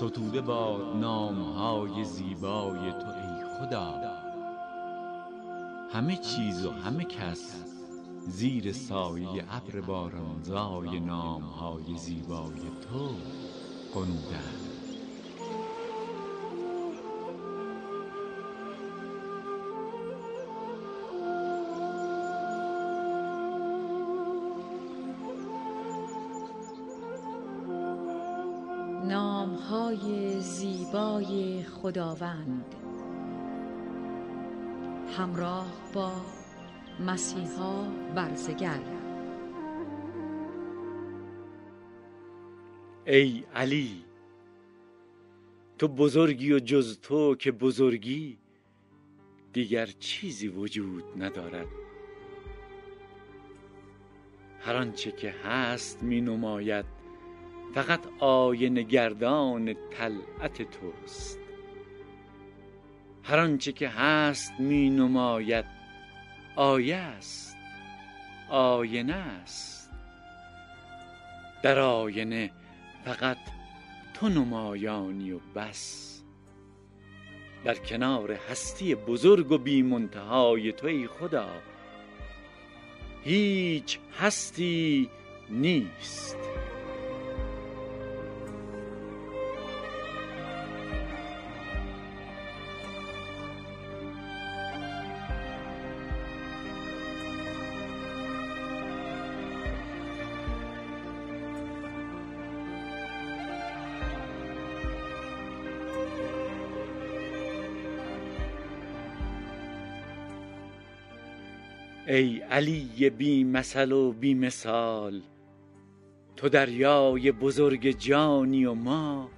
ستوده با نامهای زیبای تو ای خدا. همه چیز و همه کس زیر سایه ابر بارانزای نامهای زیبای تو قنودند خداوند. همراه با مسیحا برزگر ای علی تو بزرگی و جز تو که بزرگی دیگر چیزی وجود ندارد. هر آنچه که هست می نماید فقط آینه گردان طلعت توست. هر آنچه که هست می نماید آیه است آینه است. در آینه فقط تو نمایانی و بس. در کنار هستی بزرگ و بی منتهای تو ای خدا هیچ هستی نیست. ای علی بی مثل و بی مثال تو دریای بزرگ جانی و ما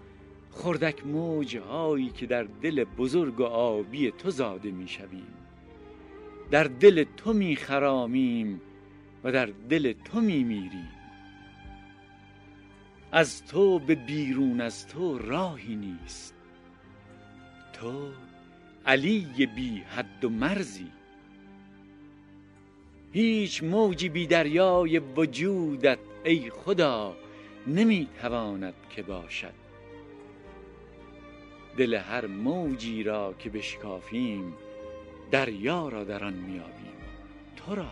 خردک موجهایی که در دل بزرگ و آبی تو زاده می شویم. در دل تو می خرامیم و در دل تو می میریم. از تو به بیرون از تو راهی نیست. تو علی بی حد و مرزی. هیچ موجی بی دریای وجودت ای خدا نمی‌تواند که باشد. دل هر موجی را که بشکافیم دریا را در آن میابیم. تو را.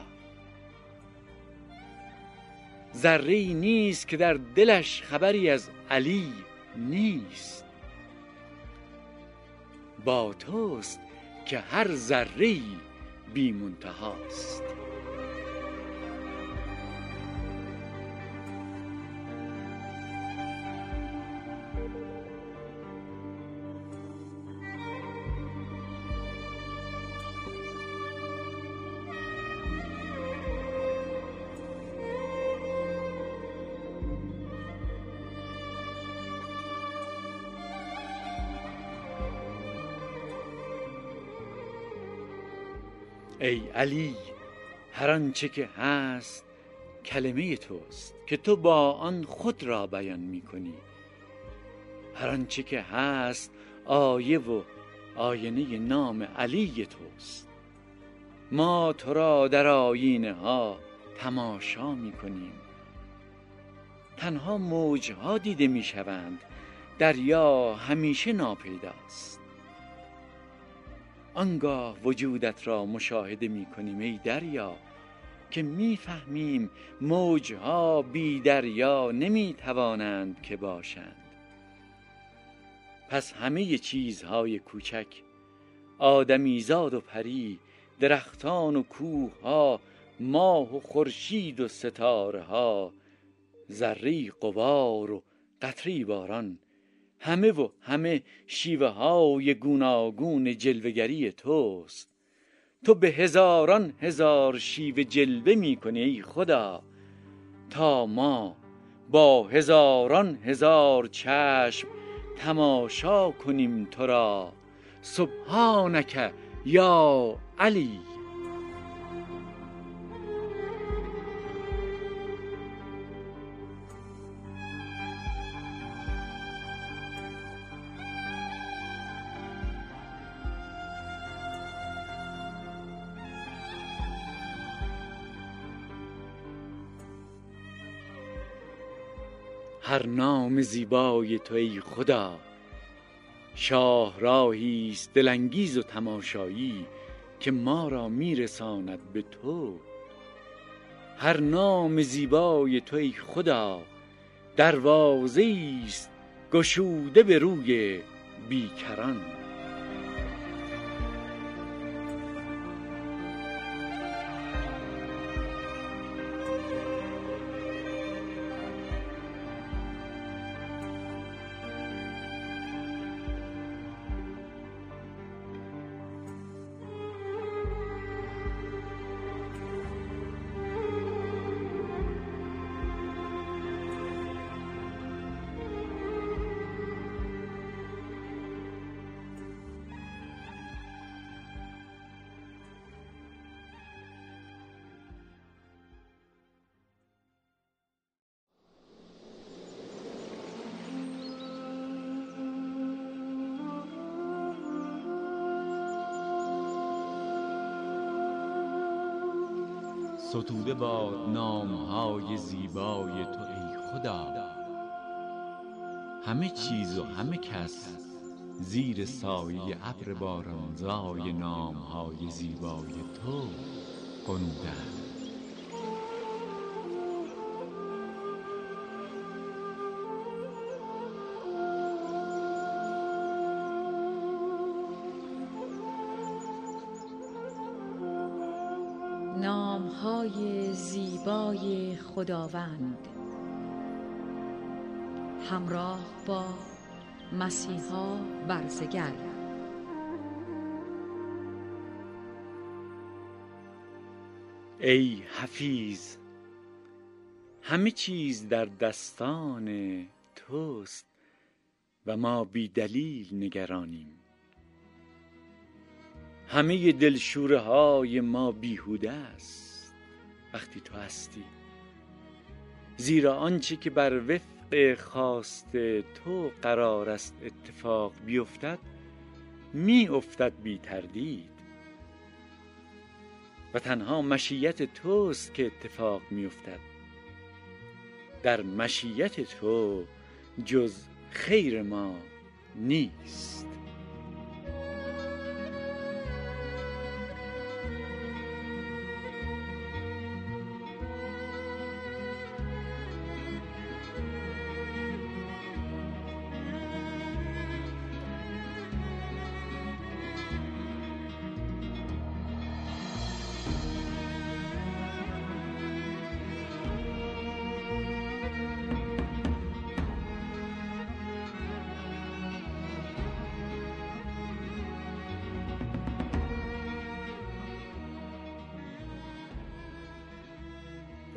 ذره نیست که در دلش خبری از علی نیست. با توست که هر ذره بی منتهاست. ای علی هر آنچه که هست کلمه توست که تو با آن خود را بیان می کنی هر آنچه که هست آیه و آینه نام علی توست. ما تو را در آینه ها تماشا می کنیم تنها موجها دیده می شوند دریا همیشه ناپیداست. آنگاه وجودت را مشاهده می کنیم ای دریا که می‌فهمیم موجها بی دریا نمی توانند که باشند. پس همه چیزهای کوچک آدمیزاد و پری درختان و کوه ها ماه و خورشید و ستاره ها ذره قوار و قطری باران همه و همه شیوه های گوناگون جلوگری توست. تو به هزاران هزار شیوه جلوه می کنی ای خدا. تا ما با هزاران هزار چشم تماشا کنیم تو را. سبحانک یا علی. هر نام زیبای تو ای خدا. شاهراهی است دلانگیز و تماشایی که ما را میرساند به تو. هر نام زیبای تو ای خدا دروازه است گشوده به روی بیکران. ستوده باد نامهای زیبای تو ای خدا. همه چیز و همه کس زیر سایه ابر بارانزای نامهای زیبای تو قنودند نامهای زیبای خداوند. همراه با مسیحا برزگر ای حفیظ همه چیز در دستان توست و ما بی دلیل نگرانیم. همه دلشوره های ما بیهوده است. وقتی تو هستی زیرا آنچه که بر وفق خواست تو قرار است اتفاق بیفتد می افتد بی تردید. و تنها مشیت توست که اتفاق می افتد در مشیت تو جز خیر ما نیست.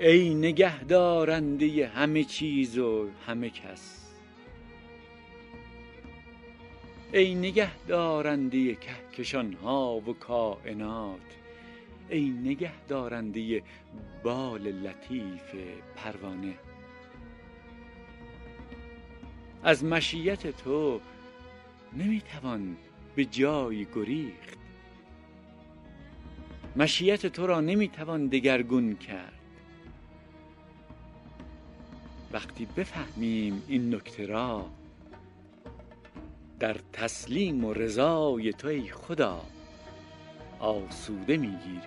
ای نگه دارنده همه چیز و همه کس. ای نگه دارنده کهکشان ها و کائنات. ای نگه دارنده بال لطیف پروانه. از مشیت تو نمی‌توان به جایی گریخت. مشیت تو را نمی‌توان دگرگون کرد. وقتی بفهمیم این نکته را در تسلیم و رضای تو ای خدا آسوده می‌گیریم.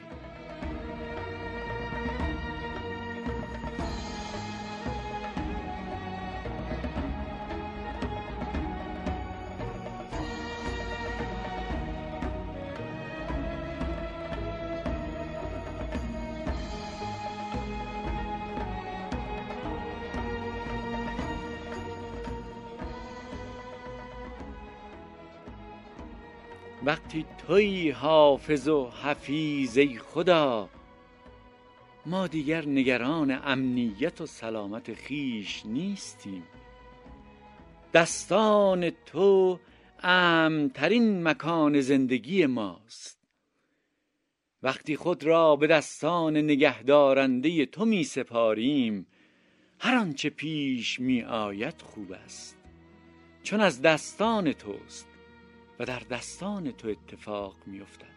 توی حافظ و حفیظ ای خدا. ما دیگر نگران امنیت و سلامت خیش نیستیم. دستان تو امنترین مکان زندگی ماست. وقتی خود را به دستان نگهدارنده تو می سپاریم هر آنچه پیش می آید خوب است. چون از دستان توست. و در دستان تو اتفاق میافتد.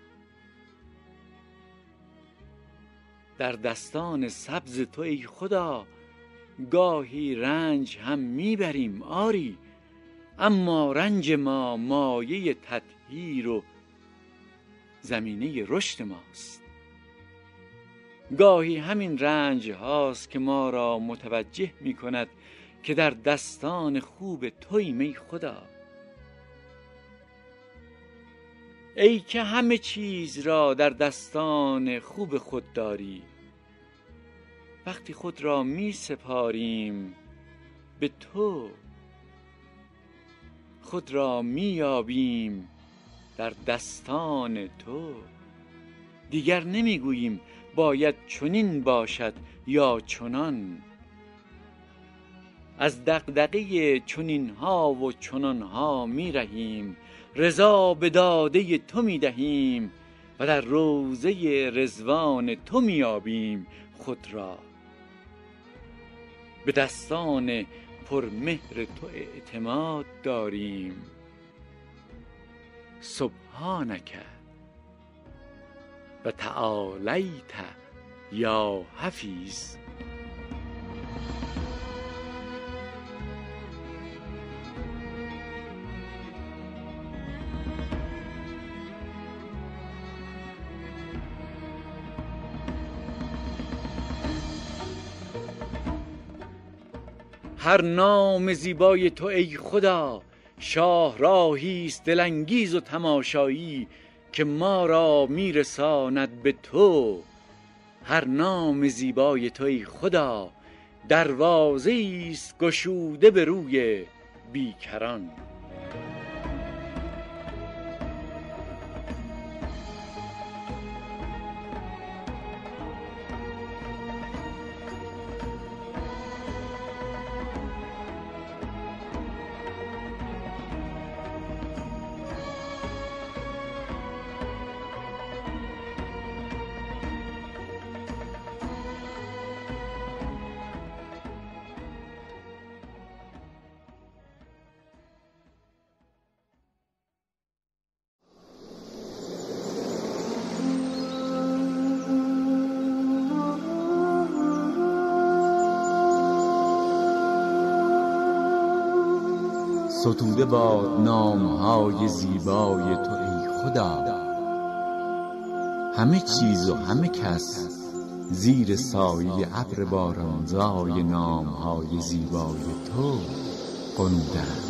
در دستان سبز تو ای خدا گاهی رنج هم می‌بریم آری اما رنج ما مایه تطهیر و زمینه رشد ماست. گاهی همین رنج هاست که ما را متوجه می کند که در دستان خوب توی می خدا. ای که همه چیز را در دستان خوب خود داری. وقتی خود را می سپاریم به تو. خود را می یابیم در دستان تو. دیگر نمی‌گوییم باید چنین باشد یا چنان. از دقدقه چنین ها و چنان ها می رهیم. رضا به داده تو می دهیم و در روزه رزوان تو می یابیم خود را. به دستان پرمهر تو اعتماد داریم. سبحانک و تعالیت یا حفیظ. هر نام زیبای تو ای خدا شاهراهی است دلانگیز و تماشایی که ما را میرساند به تو. هر نام زیبای تو ای خدا دروازه است گشوده به روی بیکران. ستوده باد نامهای زیبای تو ای خدا. همه چیز و همه کس زیر سایه ابر بارانزای نامهای زیبای تو قنودند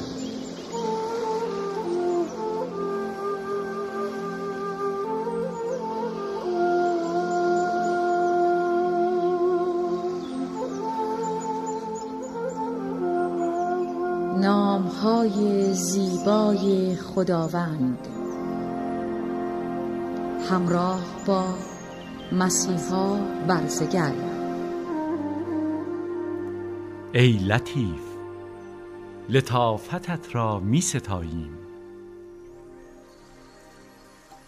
زیبای خداوند. همراه با مسیحا برزگر. ای لطیف لطافتت را می ستاییم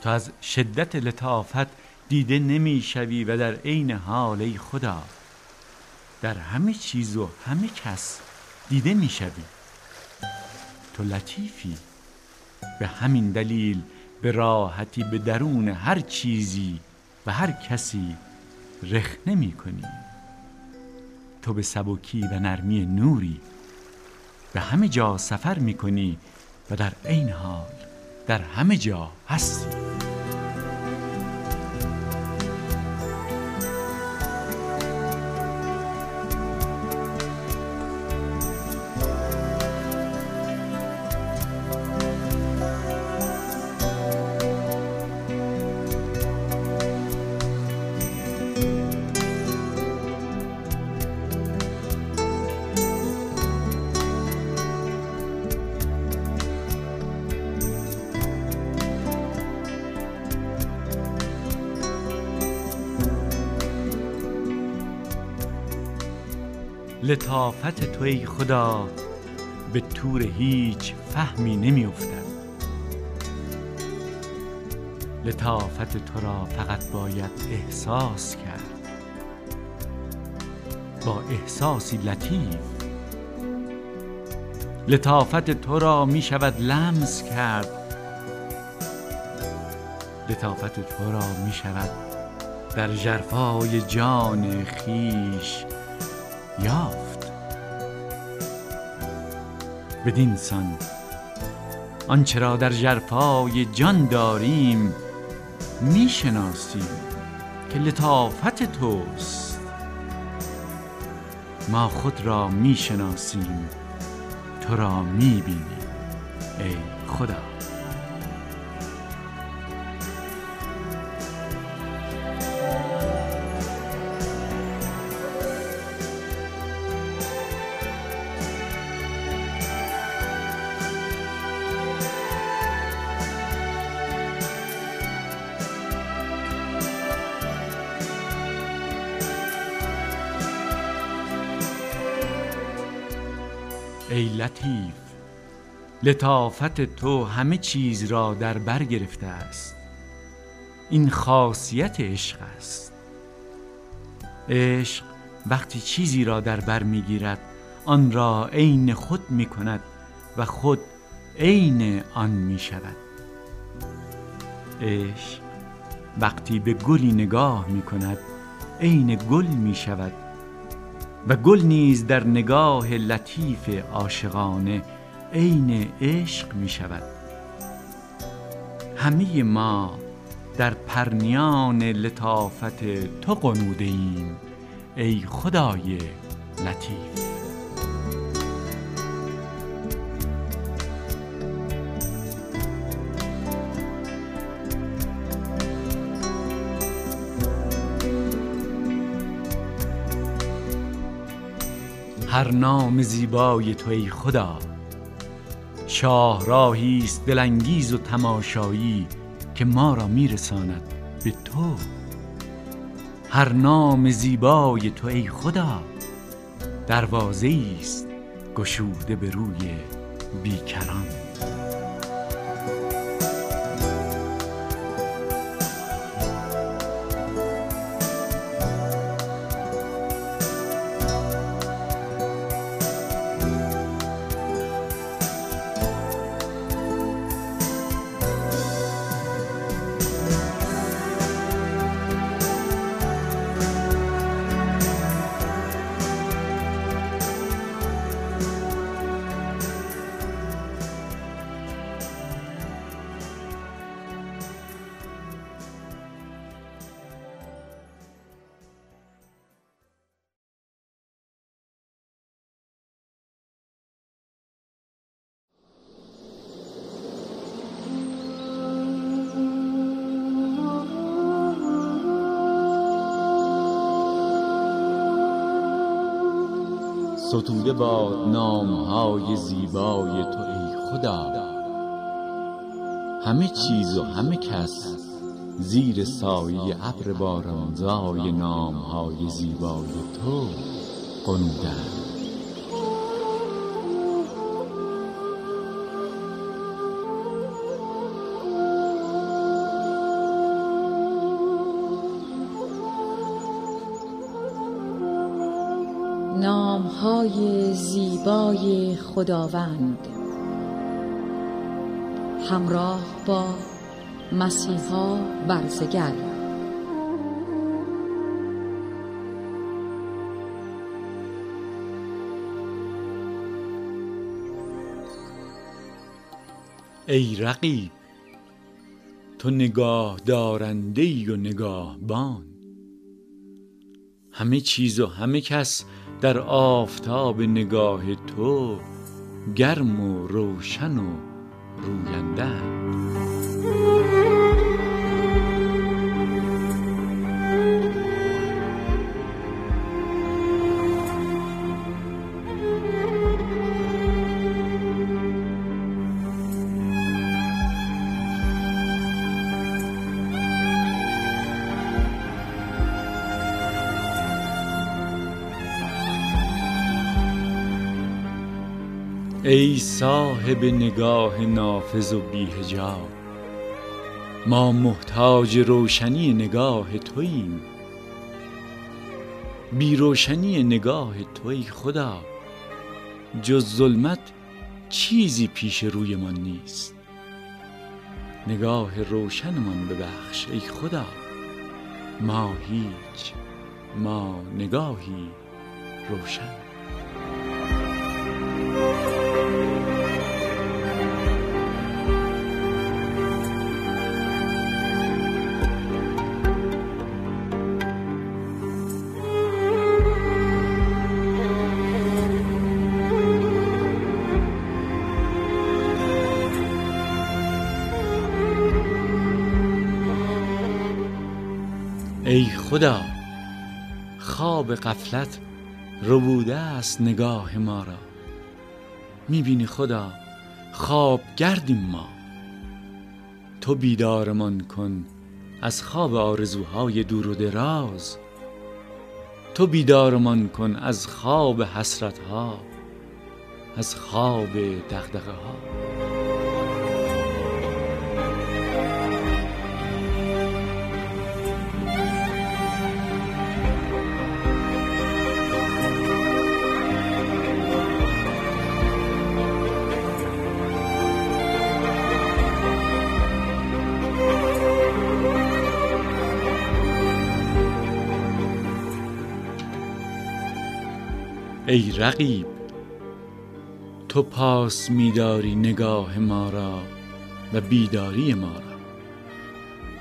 تو از شدت لطافت دیده نمی شوی و در عین حال ای خدا در همه چیز و همه کس دیده می شوی تو لطیفی. به همین دلیل به راحتی به درون هر چیزی و هر کسی رخنه می کنی. تو به سبکی و نرمی نوری. به همه جا سفر می کنی و در عین حال در همه جا هستی. تو ای خدا به طور هیچ فهمی نمی افتد لطافت تو را فقط باید احساس کرد. با احساسی لطیف. لطافت تو را می شود لمس کرد. لطافت تو را می شود در جرفای جان خیش یافت. بدین سان. آنچه را در جرفای جان داریم می‌شناسیم که لطافت توست. ما خود را می‌شناسیم تو را می‌بینیم ای خدا. ای لطیف لطافت تو همه چیز را در بر گرفته است. این خاصیت عشق است. عشق وقتی چیزی را در بر می‌گیرد آن را عین خود می کند و خود عین آن می شود. عشق وقتی به گلی نگاه می کند عین گل می شود و گل نیز در نگاه لطیف عاشقانه عین عشق می شود. همه ما در پرنیان لطافت تو قنوده ایم ای خدای لطیف. هر نام زیبای تو ای خدا. شاهراهی است دلانگیز و تماشایی که ما را میرساند به تو. هر نام زیبای تو ای خدا دروازه است گشوده به روی بیکران. ستوده باد نامهای زیبای تو ای خدا. همه چیز و همه کس زیر سایه ابر بارانزای نامهای زیبای تو قنودند زیبای خداوند. همراه با مسیحا برزگر ای رقیب تو نگاه دارنده ای و نگاهبان. همه چیز و همه کس در آفتاب نگاه تو گرم و روشن و روینده ای صاحب نگاه نافذ و بیهجاب ما محتاج روشنی نگاه توییم. بی روشنی نگاه توی خدا جز ظلمت چیزی پیش رویمان نیست. نگاه روشنمان ببخش ای خدا ما هیچ ما نگاهی روشن. خدا خواب غفلت ربوده است نگاه ما را. می‌بینی خدا خواب گردیم ما. تو بیدارمان کن از خواب آرزوهای دور و دراز. تو بیدارمان کن از خواب حسرت ها از خواب دغدغه ها ای رقیب تو پاس میداری نگاه ما را و بیداری ما را.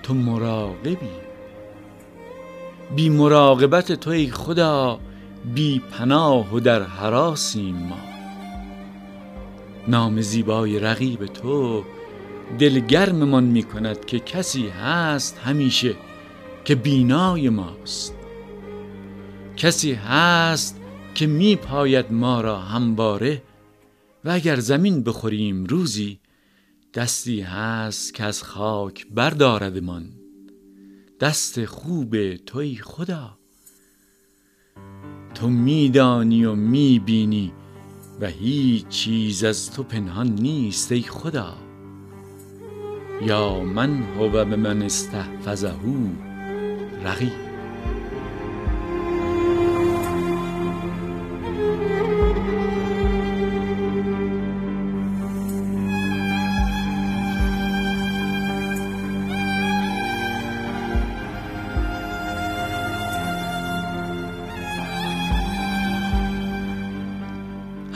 تو مراقبی بی مراقبت تو ای خدا بی پناه و در حراسیم ما. نام زیبای رقیب تو دلگرممان می کند که کسی هست همیشه که بینای ماست. کسی هست که می پاید ما را همواره و اگر زمین بخوریم روزی دستی هست که از خاک برداردمان دست خوب توی خدا. تو میدانی و می‌بینی و هیچ چیز از تو پنهان نیست ای خدا. یا من هو به من استحفظه رقیب.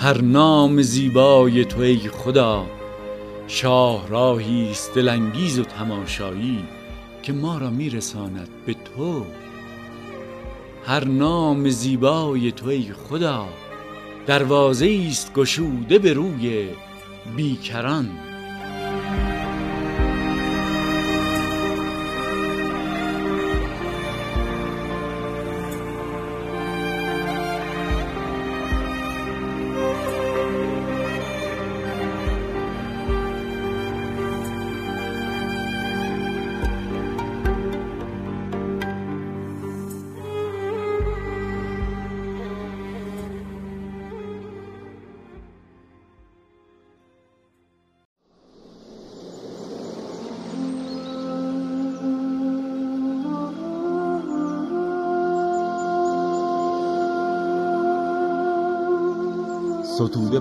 هر نام زیبای تو ای خدا شاهراهی است دلانگیز و تماشایی که ما را میرساند به تو. هر نام زیبای تو ای خدا دروازه است گشوده به روی بیکران.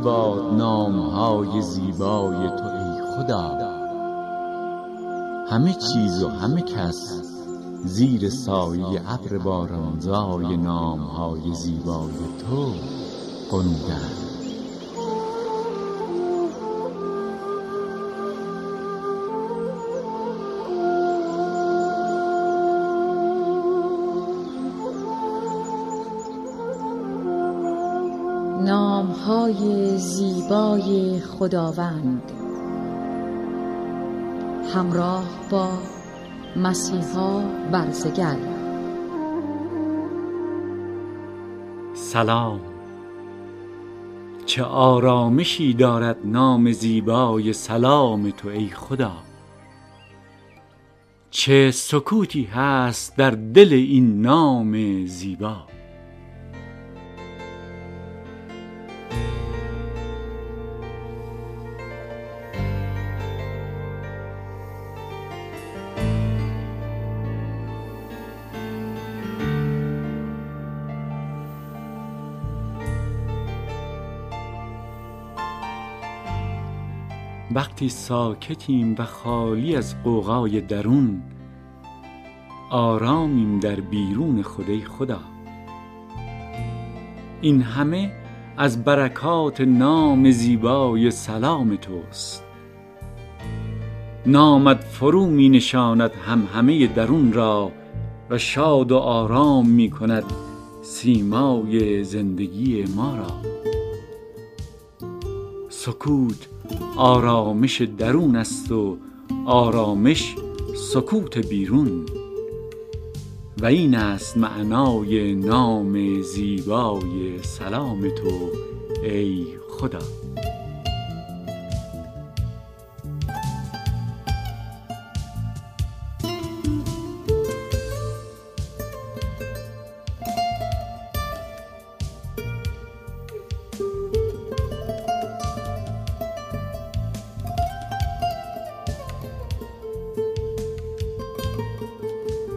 باد نامهای زیبای تو ای خدا. همه چیز و همه کس زیر سایه ابر بارانزای نامهای زیبای تو قنودند زیبای خداوند. همراه با مسیحا برزگر. سلام. چه آرامشی دارد نام زیبای سلام تو ای خدا. چه سکوتی هست در دل این نام زیبا. وقتی ساکتیم و خالی از قوقای درون آرامیم در بیرون خدای خدا. این همه از برکات نام زیبای سلام توست. نامت فرو می نشاند هم همه درون را و شاد و آرام می کند سیمای زندگی ما را. سکوت آرامش درون است و آرامش سکوت بیرون. و این است معنای نام زیبای سلام تو ای خدا.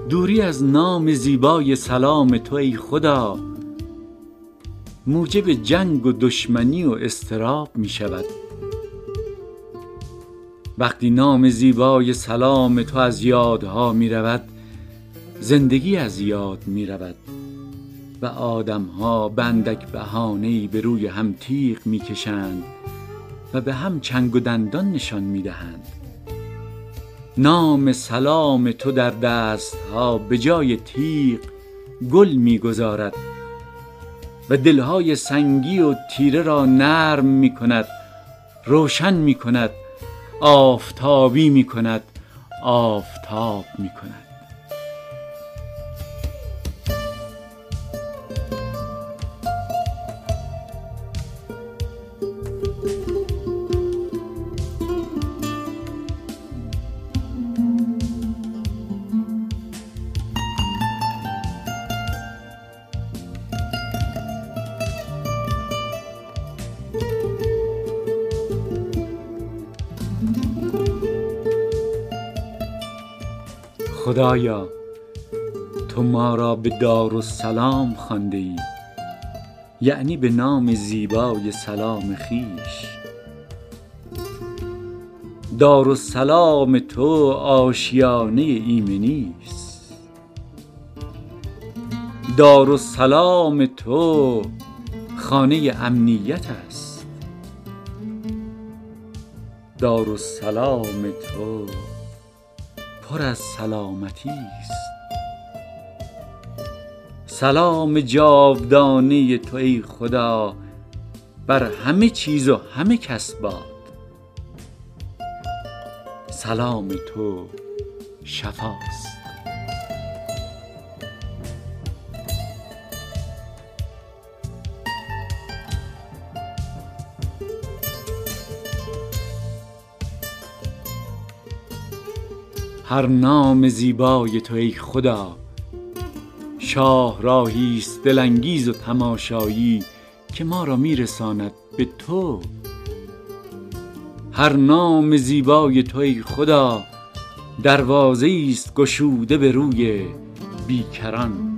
دوری از نام زیبای سلام تو ای خدا. موجب جنگ و دشمنی و اضطراب می شود. وقتی نام زیبای سلام تو از یادها می رود زندگی از یاد می رود و آدمها بندک بهانه‌ای به روی هم تیغ می کشند و به هم چنگ و دندان نشان می دهند. نام سلام تو در دست ها به جای تیغ گل می‌گذارد و دلهای سنگی و تیره را نرم می کند روشن می کند آفتابی می کند آفتاب می کند خدایا تو ما را به دارالسلام خوانده ای یعنی به نام زیبای سلام خویش دارالسلام تو آشیانه ایمنی است. دارالسلام تو خانه امنیت است. دارالسلام تو پر از سلامتی است. سلام جاودانه تو ای خدا بر همه چیز و همه کس باد. سلام تو شفاست هر نام زیبای تو ای خدا. شاهراهی است دلانگیز و تماشایی که ما را میرساند به تو. هر نام زیبای تو ای خدا دروازه است گشوده به روی بیکران.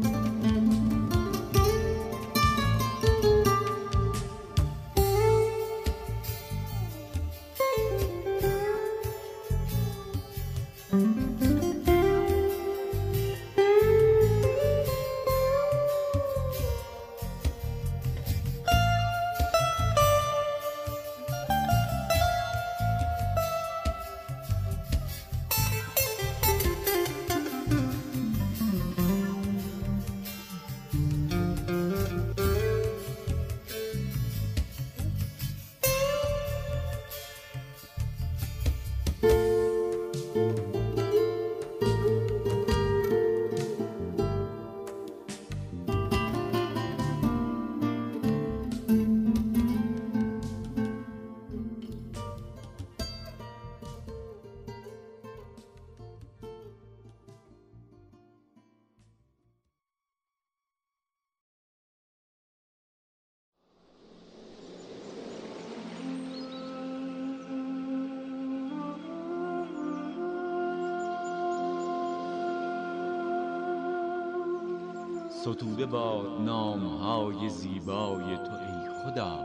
ستوده باد نامهای زیبای تو ای خدا.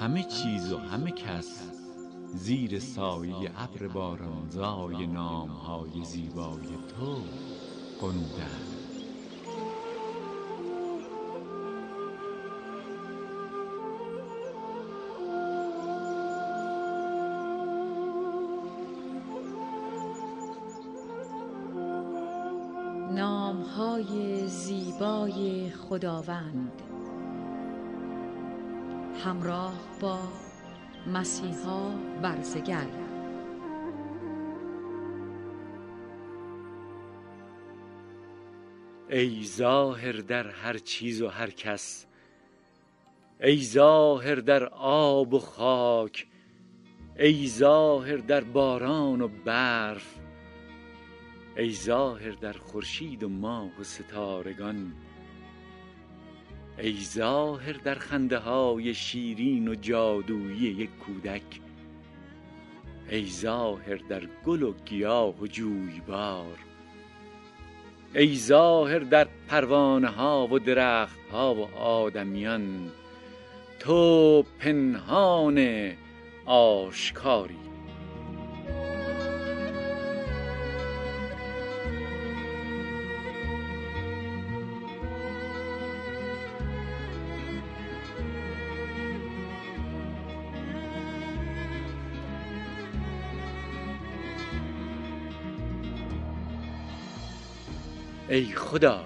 همه چیز و همه کس زیر سایه ابر بارانزای نامهای زیبای تو قنوده خداوند. همراه با مسیحا برزگر ای ظاهر در هر چیز و هر کس ای ظاهر در آب و خاک ای ظاهر در باران و برف ای ظاهر در خورشید و ماه و ستارگان. ای ظاهر در خنده های شیرین و جادویی یک کودک ای ظاهر در گل و گیاه و جویبار ای ظاهر در پروانه ها و درخت ها و آدمیان تو پنهان آشکاری ای خدا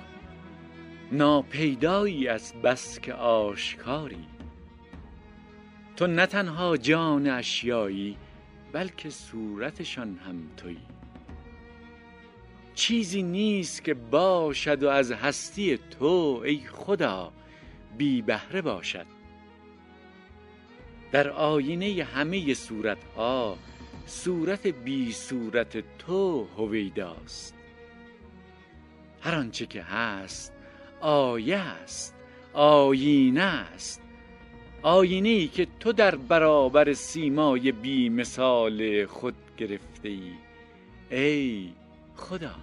ناپیدایی از بس که آشکاری. تو نه تنها جان اشیایی بلکه صورتشان هم تویی. چیزی نیست که باشد و از هستی تو ای خدا بی بهره باشد. در آینه همه صورتها صورت بی صورت تو هویداست. هر آنچه که هست آیه است آینه است. آینه ای که تو در برابر سیمای بی مثال خود گرفته ای ای خدا!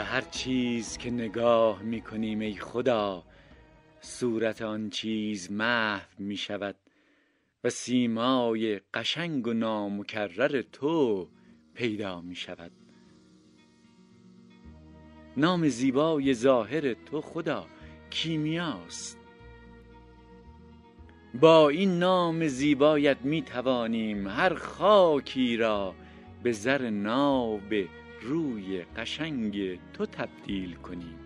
به هر چیز که نگاه می کنیم ای خدا صورت آن چیز محو می شود و سیمای قشنگ و نامکرر تو پیدا می شود نام زیبای ظاهر تو خدا کیمیاست. با این نام زیبایت می توانیم هر خاکی را به زر ناب روی قشنگ تو تبدیل کنیم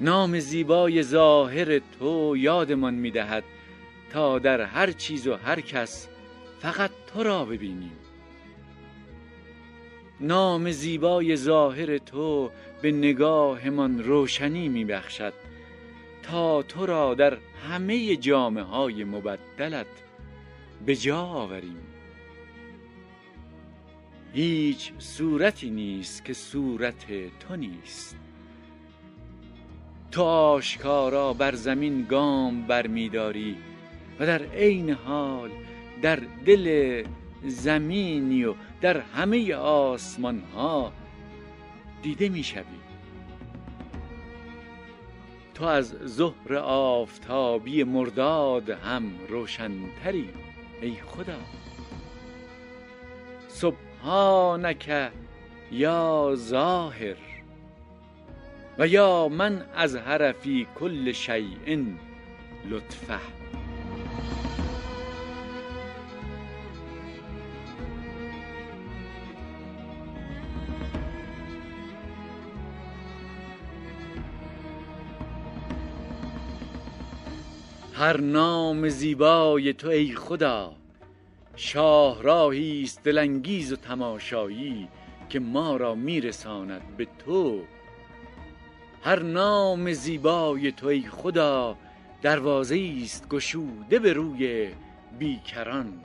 نام زیبای ظاهر تو یادمان می‌دهد تا در هر چیز و هر کس فقط تو را ببینیم نام زیبای ظاهر تو به نگاهمان روشنی میبخشد تا تو را در همه جامعه های مبدلت به جا آوریم. هیچ صورتی نیست که صورت تو نیست. تو آشکارا بر زمین گام برمیداری و در عین حال در دل زمینی و در همه آسمان ها دیده می‌شوی. تو از ظهر آفتابی مرداد هم روشنتری ای خدا. سبحانک یا ظاهر و یا من از فی کل شیء لطفه. هر نام زیبای تو ای خدا شاهراهی است دلانگیز و تماشایی که ما را میرساند به تو. هر نام زیبای تو ای خدا دروازه است گشوده به روی بیکران.